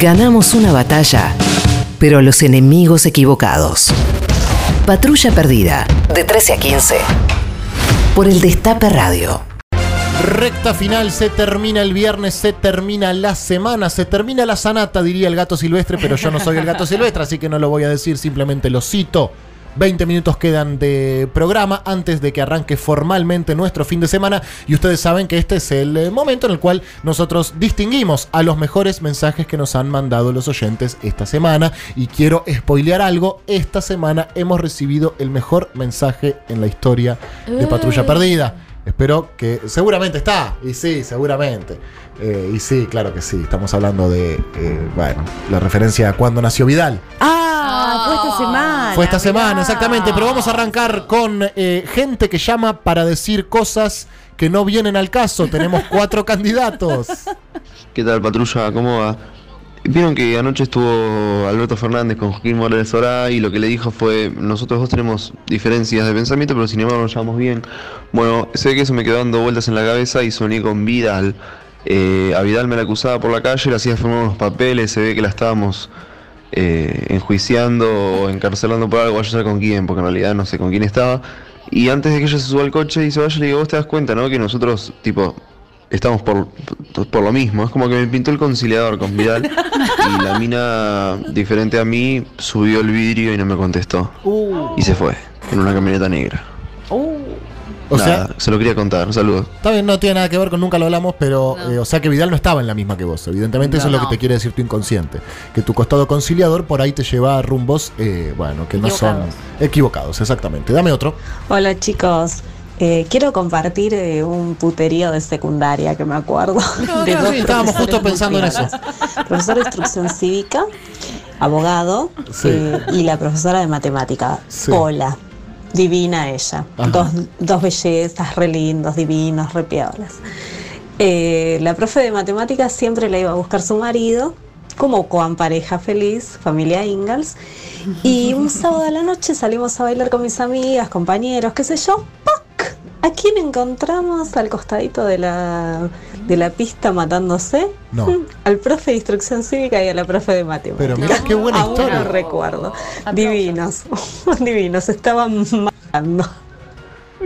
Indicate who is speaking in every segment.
Speaker 1: Ganamos una batalla, pero los enemigos equivocados. Patrulla Perdida, de 13 a 15. Por el Destape Radio.
Speaker 2: Recta final, se termina el viernes, se termina la semana, se termina la sanata, diría el gato silvestre, pero yo no soy el gato silvestre, así que no lo voy a decir, simplemente lo cito. 20 minutos quedan de programa antes de que arranque formalmente nuestro fin de semana y ustedes saben que este es el eh, momento en el cual nosotros distinguimos a los mejores mensajes que nos han mandado los oyentes esta semana y quiero spoilear algo, esta semana hemos recibido el mejor mensaje en la historia de Patrulla Perdida. Espero que seguramente está, y sí, seguramente. Eh, y sí, claro que sí, estamos hablando de, eh, bueno, la referencia a cuando nació Vidal.
Speaker 3: Ah, fue esta semana.
Speaker 2: Fue esta semana, exactamente. Pero vamos a arrancar con eh, gente que llama para decir cosas que no vienen al caso. Tenemos cuatro candidatos.
Speaker 4: ¿Qué tal, patrulla? ¿Cómo va? Vieron que anoche estuvo Alberto Fernández con Joaquín Morales Sorá y lo que le dijo fue, nosotros dos tenemos diferencias de pensamiento, pero sin embargo nos llevamos bien. Bueno, sé que eso me quedó dando vueltas en la cabeza y soñé con Vidal. Eh, a Vidal me la acusaba por la calle, le hacía firmar unos papeles, se ve que la estábamos eh, enjuiciando o encarcelando por algo, yo sé con quién, porque en realidad no sé con quién estaba. Y antes de que ella se suba al coche y se vaya, le digo, vos te das cuenta, ¿no? Que nosotros, tipo, estamos por, por lo mismo. Es como que me pintó el conciliador con Vidal y la mina, diferente a mí, subió el vidrio y no me contestó. Y se fue, en una camioneta negra.
Speaker 2: O
Speaker 4: Nada,
Speaker 2: sea,
Speaker 4: se lo quería contar, saludos.
Speaker 2: está bien, no tiene nada que ver con nunca lo hablamos, pero eh, o sea que Vidal no estaba en la misma que vos. Evidentemente, eso es lo que te quiere decir tu inconsciente. Que tu costado conciliador por ahí te lleva a rumbos, eh, bueno, que no son equivocados, exactamente. Dame otro.
Speaker 5: Hola chicos, Eh, quiero compartir eh, un puterío de secundaria que me acuerdo. de
Speaker 2: no,
Speaker 5: dos
Speaker 2: sí, estábamos justo pensando en eso.
Speaker 5: Profesor de instrucción cívica, abogado
Speaker 2: Sí.
Speaker 5: eh, y la profesora de matemática,
Speaker 2: Sí.
Speaker 5: Pola. Divina ella. Dos, dos bellezas, re lindos, divinos, re piolas. Eh, la profe de matemáticas siempre la iba a buscar su marido, como Juan pareja feliz, familia Ingalls. Y un sábado a la noche salimos a bailar con mis amigas, compañeros, qué sé yo. ¡Pac! ¿A quién encontramos al costadito de la, de la pista matándose?
Speaker 2: No.
Speaker 5: Al profe de instrucción cívica y a la profe de matemáticas.
Speaker 2: Pero mirá qué buena
Speaker 5: Aún
Speaker 2: historia.
Speaker 5: lo recuerdo. Divinos, divinos, estaban matando.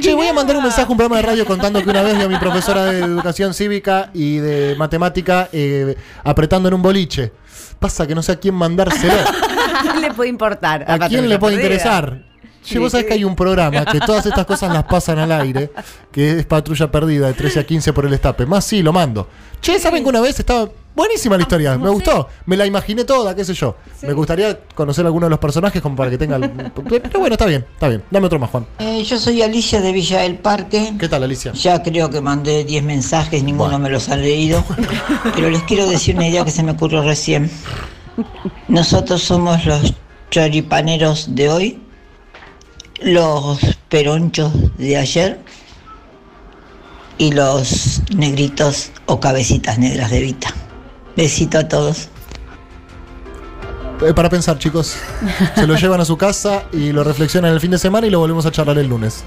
Speaker 2: Che, voy a mandar un mensaje a un programa de radio contando que una vez vi a mi profesora de educación cívica y de matemática eh, apretando en un boliche. Pasa que no sé a quién mandárselo.
Speaker 3: ¿A quién le puede importar?
Speaker 2: ¿A quién le puede
Speaker 3: Perdida.
Speaker 2: interesar? Che, vos sabés que hay un programa que todas estas cosas las pasan al aire, que es Patrulla Perdida de 13 a 15 por el estape. Más sí, lo mando. Che, ¿saben que una vez estaba buenísima la historia? Me gustó. Me la imaginé toda, qué sé yo. Me gustaría conocer a alguno de los personajes como para que tenga... el- Pero bueno, está bien, está bien. Dame otro más, Juan.
Speaker 6: Eh, yo soy Alicia de Villa del Parque.
Speaker 2: ¿Qué tal, Alicia?
Speaker 6: Ya creo que mandé 10 mensajes, ninguno
Speaker 2: Bueno.
Speaker 6: me los ha leído. Pero les quiero decir una idea que se me ocurrió recién. Nosotros somos los choripaneros de hoy, los peronchos de ayer y los negritos o cabecitas negras de Vita. Besito a todos.
Speaker 2: Eh, para pensar, chicos. Se lo llevan a su casa y lo reflexionan el fin de semana y lo volvemos a charlar el lunes.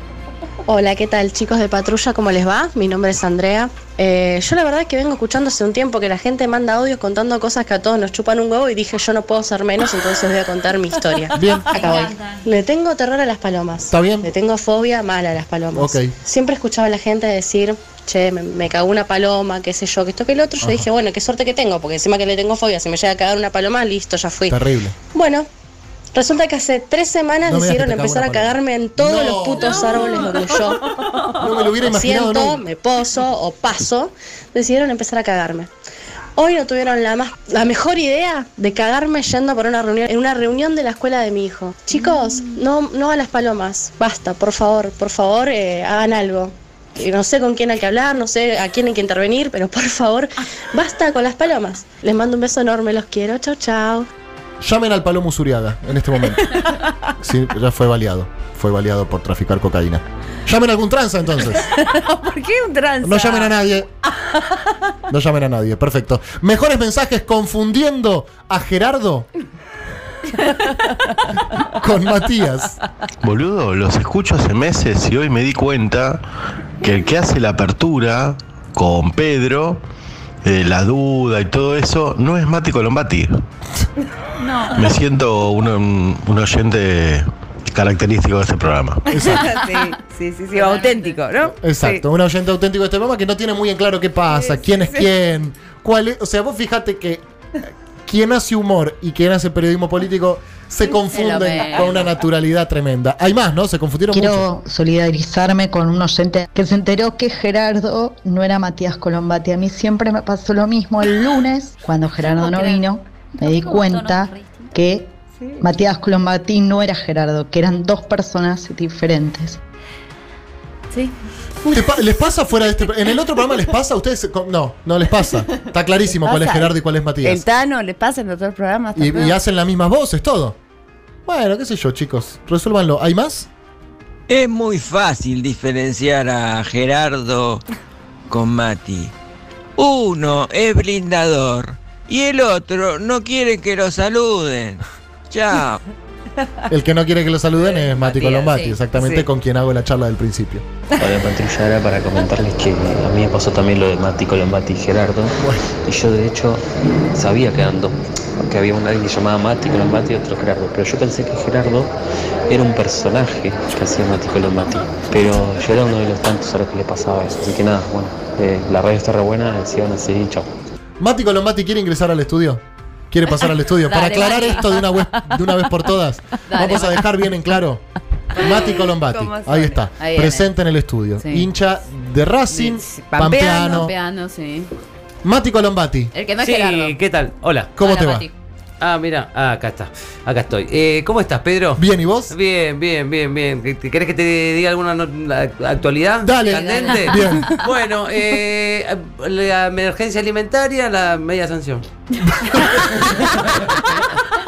Speaker 7: Hola, ¿qué tal chicos de patrulla? ¿Cómo les va? Mi nombre es Andrea. Eh, yo la verdad es que vengo escuchando hace un tiempo que la gente manda audios contando cosas que a todos nos chupan un huevo y dije yo no puedo ser menos, entonces voy a contar mi historia.
Speaker 2: Bien.
Speaker 7: Acá voy. Le tengo terror a las palomas.
Speaker 2: ¿Está bien?
Speaker 7: Le tengo fobia mal a las palomas.
Speaker 2: Ok.
Speaker 7: Siempre escuchaba a la gente decir, che, me, me cagó una paloma, qué sé yo, que esto que el otro. Yo
Speaker 2: Ajá.
Speaker 7: dije, bueno, qué suerte que tengo, porque encima que le tengo fobia, si me llega a cagar una paloma, listo, ya fui.
Speaker 2: Terrible.
Speaker 7: Bueno, resulta que hace tres semanas
Speaker 2: No
Speaker 7: decidieron empezar a cagarme en todos
Speaker 2: No.
Speaker 7: los putos árboles donde yo
Speaker 2: No me lo hubiera
Speaker 7: me
Speaker 2: imaginado
Speaker 7: siento, me poso o paso, decidieron empezar a cagarme. Hoy no tuvieron la más la mejor idea de cagarme yendo por una reunión en una reunión de la escuela de mi hijo. Chicos, no no a las palomas, basta, por favor, por favor, eh, hagan algo. No sé con quién hay que hablar, no sé a quién hay que intervenir, pero por favor, basta con las palomas. Les mando un beso enorme, los quiero, chao, chao.
Speaker 2: Llamen al Palomo Usuriaga en este momento. Sí, ya fue baleado. Fue baleado por traficar cocaína. Llamen a algún tranza entonces.
Speaker 3: ¿Por qué un tranza?
Speaker 2: No llamen a nadie. No llamen a nadie. Perfecto. Mejores mensajes confundiendo a Gerardo con Matías.
Speaker 8: Boludo, los escucho hace meses y hoy me di cuenta que el que hace la apertura con Pedro eh, la duda y todo eso, no es Mati Colombati.
Speaker 3: No.
Speaker 8: Me siento un, un oyente característico de este programa.
Speaker 3: sí, sí, sí, sí, auténtico, ¿no?
Speaker 2: Exacto, un oyente auténtico de este programa que no tiene muy en claro qué pasa, quién es quién, cuál es. O sea, vos fíjate que quien hace humor y quien hace periodismo político se confunden con una naturalidad tremenda. Hay más, ¿no? Se confundieron mucho.
Speaker 9: Quiero solidarizarme con un oyente que se enteró que Gerardo no era Matías Colombati. A mí siempre me pasó lo mismo el lunes, cuando Gerardo no vino, me di cuenta que Matías Colombati no era Gerardo, que eran dos personas diferentes.
Speaker 3: Sí.
Speaker 2: ¿Te pa- ¿Les pasa fuera de este ¿En el otro programa les pasa? ¿Ustedes? se- No, no les pasa. Está clarísimo cuál es. Gerardo y cuál es
Speaker 3: El
Speaker 2: Matías.
Speaker 3: Tano le pasa en otros programas
Speaker 2: Y, y hacen las mismas voces, todo. Bueno, qué sé yo, chicos. Resuélvanlo. ¿Hay más?
Speaker 10: Es muy fácil diferenciar a Gerardo con Mati. Uno es blindador y el otro no quiere que lo saluden. Chao.
Speaker 2: El que no quiere que lo saluden es Mati
Speaker 10: Matías,
Speaker 2: Colombati,
Speaker 10: sí,
Speaker 2: exactamente
Speaker 10: sí.
Speaker 2: con quien hago la charla del principio.
Speaker 11: Hola Patricia, era para comentarles que a mí me pasó también lo de Mati Colombati y Gerardo. Y yo de hecho sabía que eran dos, que había un alguien que llamaba Mati Colombati y otro Gerardo. Pero yo pensé que Gerardo era un personaje que hacía Mati Colombati. Pero yo era uno de los tantos a los que le pasaba eso. Así que nada, bueno, eh, la radio está re buena, sigan así, chao.
Speaker 2: Mati Colombati quiere ingresar al estudio. Quiere pasar al estudio. Para
Speaker 11: Dale,
Speaker 2: aclarar
Speaker 11: Mati.
Speaker 2: esto de una, vez, de una vez por todas,
Speaker 11: Dale,
Speaker 2: vamos a
Speaker 11: Mati.
Speaker 2: dejar bien en claro. Mati Colombati, ahí está,
Speaker 3: Ahí viene.
Speaker 2: presente en el estudio.
Speaker 3: Sí.
Speaker 2: Hincha de Racing, Pampeano.
Speaker 12: Pampeano, sí.
Speaker 2: Mati Colombati.
Speaker 12: El que no es
Speaker 13: Sí,
Speaker 12: Gerardo.
Speaker 13: ¿qué tal? Hola.
Speaker 2: ¿Cómo te va?
Speaker 13: Ah, mira, ah, acá está. Acá estoy. Eh, ¿Cómo estás, Pedro?
Speaker 2: Bien, ¿y vos?
Speaker 13: Bien, bien, bien, bien. ¿Qué- ¿Querés que te diga alguna no- actualidad?
Speaker 2: Dale.
Speaker 13: ¿Candente?
Speaker 2: Bien.
Speaker 13: Bueno, eh, la emergencia alimentaria, la media sanción.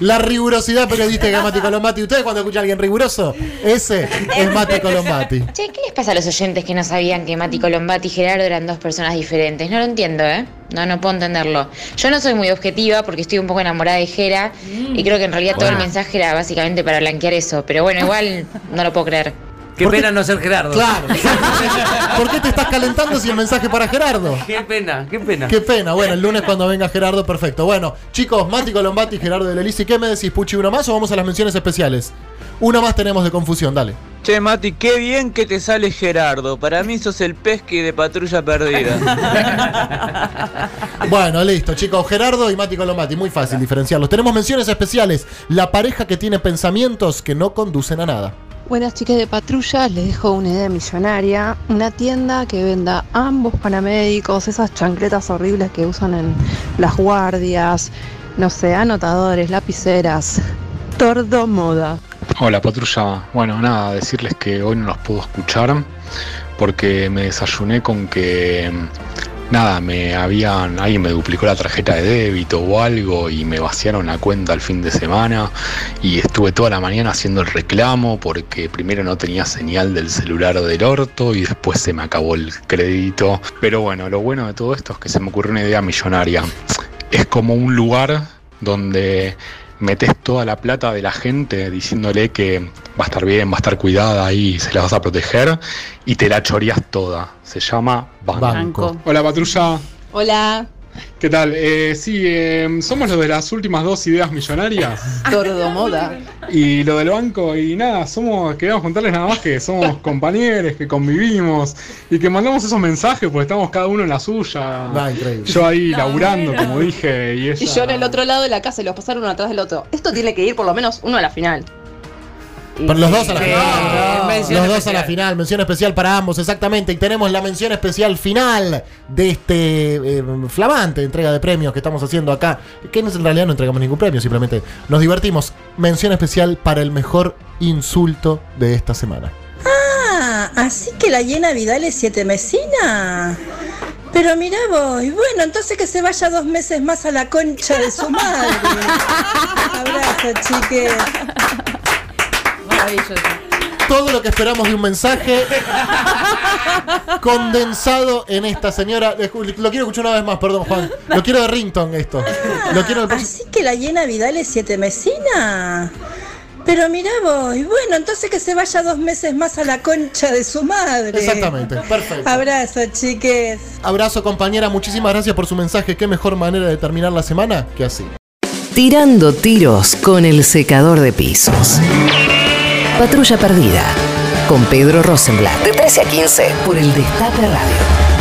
Speaker 2: La rigurosidad periodística de Mati Colombati. ¿Ustedes cuando escuchan a alguien riguroso? Ese es Mati Colombati.
Speaker 14: Che, ¿qué les pasa a los oyentes que no sabían que Mati Colombati y Gerardo eran dos personas diferentes? No lo entiendo, ¿eh? No, no puedo entenderlo. Yo no soy muy objetiva porque estoy un poco enamorada de Gera y creo que en realidad todo el mensaje era básicamente para blanquear eso. Pero bueno, igual no lo puedo creer.
Speaker 13: Qué pena no ser Gerardo.
Speaker 2: Claro. ¿Por qué te estás calentando si el mensaje para Gerardo?
Speaker 13: Qué pena, qué pena.
Speaker 2: Qué pena. Bueno, el lunes cuando venga Gerardo, perfecto. Bueno, chicos, Mati Colombati Gerardo de Lelisi, ¿qué me decís, Puchi? ¿Uno más o vamos a las menciones especiales? Una más tenemos de confusión, dale.
Speaker 15: Che, Mati, qué bien que te sale Gerardo. Para mí sos el pesque de patrulla perdida.
Speaker 2: Bueno, listo, chicos. Gerardo y Mati Colombati, muy fácil diferenciarlos. Tenemos menciones especiales. La pareja que tiene pensamientos que no conducen a nada.
Speaker 16: Buenas chicas de patrulla, les dejo una idea millonaria, una tienda que venda ambos paramédicos, esas chancletas horribles que usan en las guardias, no sé, anotadores, lapiceras, tordo moda.
Speaker 17: Hola patrulla, bueno nada, decirles que hoy no los puedo escuchar porque me desayuné con que nada, me habían, alguien me duplicó la tarjeta de débito o algo y me vaciaron la cuenta el fin de semana y estuve toda la mañana haciendo el reclamo porque primero no tenía señal del celular del orto y después se me acabó el crédito. Pero bueno, lo bueno de todo esto es que se me ocurrió una idea millonaria. Es como un lugar donde metes toda la plata de la gente diciéndole que va a estar bien, va a estar cuidada y se la vas a proteger y te la choreas toda. Se llama Banco.
Speaker 2: Banco.
Speaker 17: Hola patrulla,
Speaker 16: Hola.
Speaker 17: ¿Qué tal? Eh, sí, eh, somos los de las últimas dos ideas millonarias
Speaker 16: Tordo moda.
Speaker 17: y lo del banco y nada, somos, queríamos contarles nada más que somos compañeros, que convivimos y que mandamos esos mensajes porque estamos cada uno en la suya.
Speaker 2: Va, increíble.
Speaker 17: Yo ahí laburando, como dije, y ella...
Speaker 16: Y yo en el otro lado de la casa y los pasaron uno atrás del otro. Esto tiene que ir por lo menos uno a la final.
Speaker 2: Pero los dos a la
Speaker 13: Sí,
Speaker 2: final.
Speaker 13: mención
Speaker 2: Los dos a
Speaker 13: especial.
Speaker 2: la final. Mención especial para ambos, exactamente. Y tenemos la mención especial final de este eh, flamante entrega de premios que estamos haciendo acá. Que en realidad no entregamos ningún premio, simplemente nos divertimos. Mención especial para el mejor insulto de esta semana.
Speaker 18: Ah, así que la llena Vidal es siete mesina. Pero mira vos, y bueno, entonces que se vaya dos meses más a la concha de su madre. Abrazo, chiques.
Speaker 12: Maravilloso.
Speaker 2: Todo lo que esperamos de un mensaje condensado en esta señora. Lo quiero escuchar una vez más, perdón, Juan. Lo quiero de Rington esto. Lo quiero
Speaker 18: Así que la llena Vidal es siete mesina. Pero mira vos, y bueno, entonces que se vaya dos meses más a la concha de su madre.
Speaker 2: Exactamente, perfecto.
Speaker 18: Abrazo, chiques.
Speaker 2: Abrazo compañera, muchísimas gracias por su mensaje. Qué mejor manera de terminar la semana que así.
Speaker 1: Tirando tiros con el secador de pisos. Patrulla perdida. Con Pedro Rosenblatt. De 13 a 15 por el Destape Radio.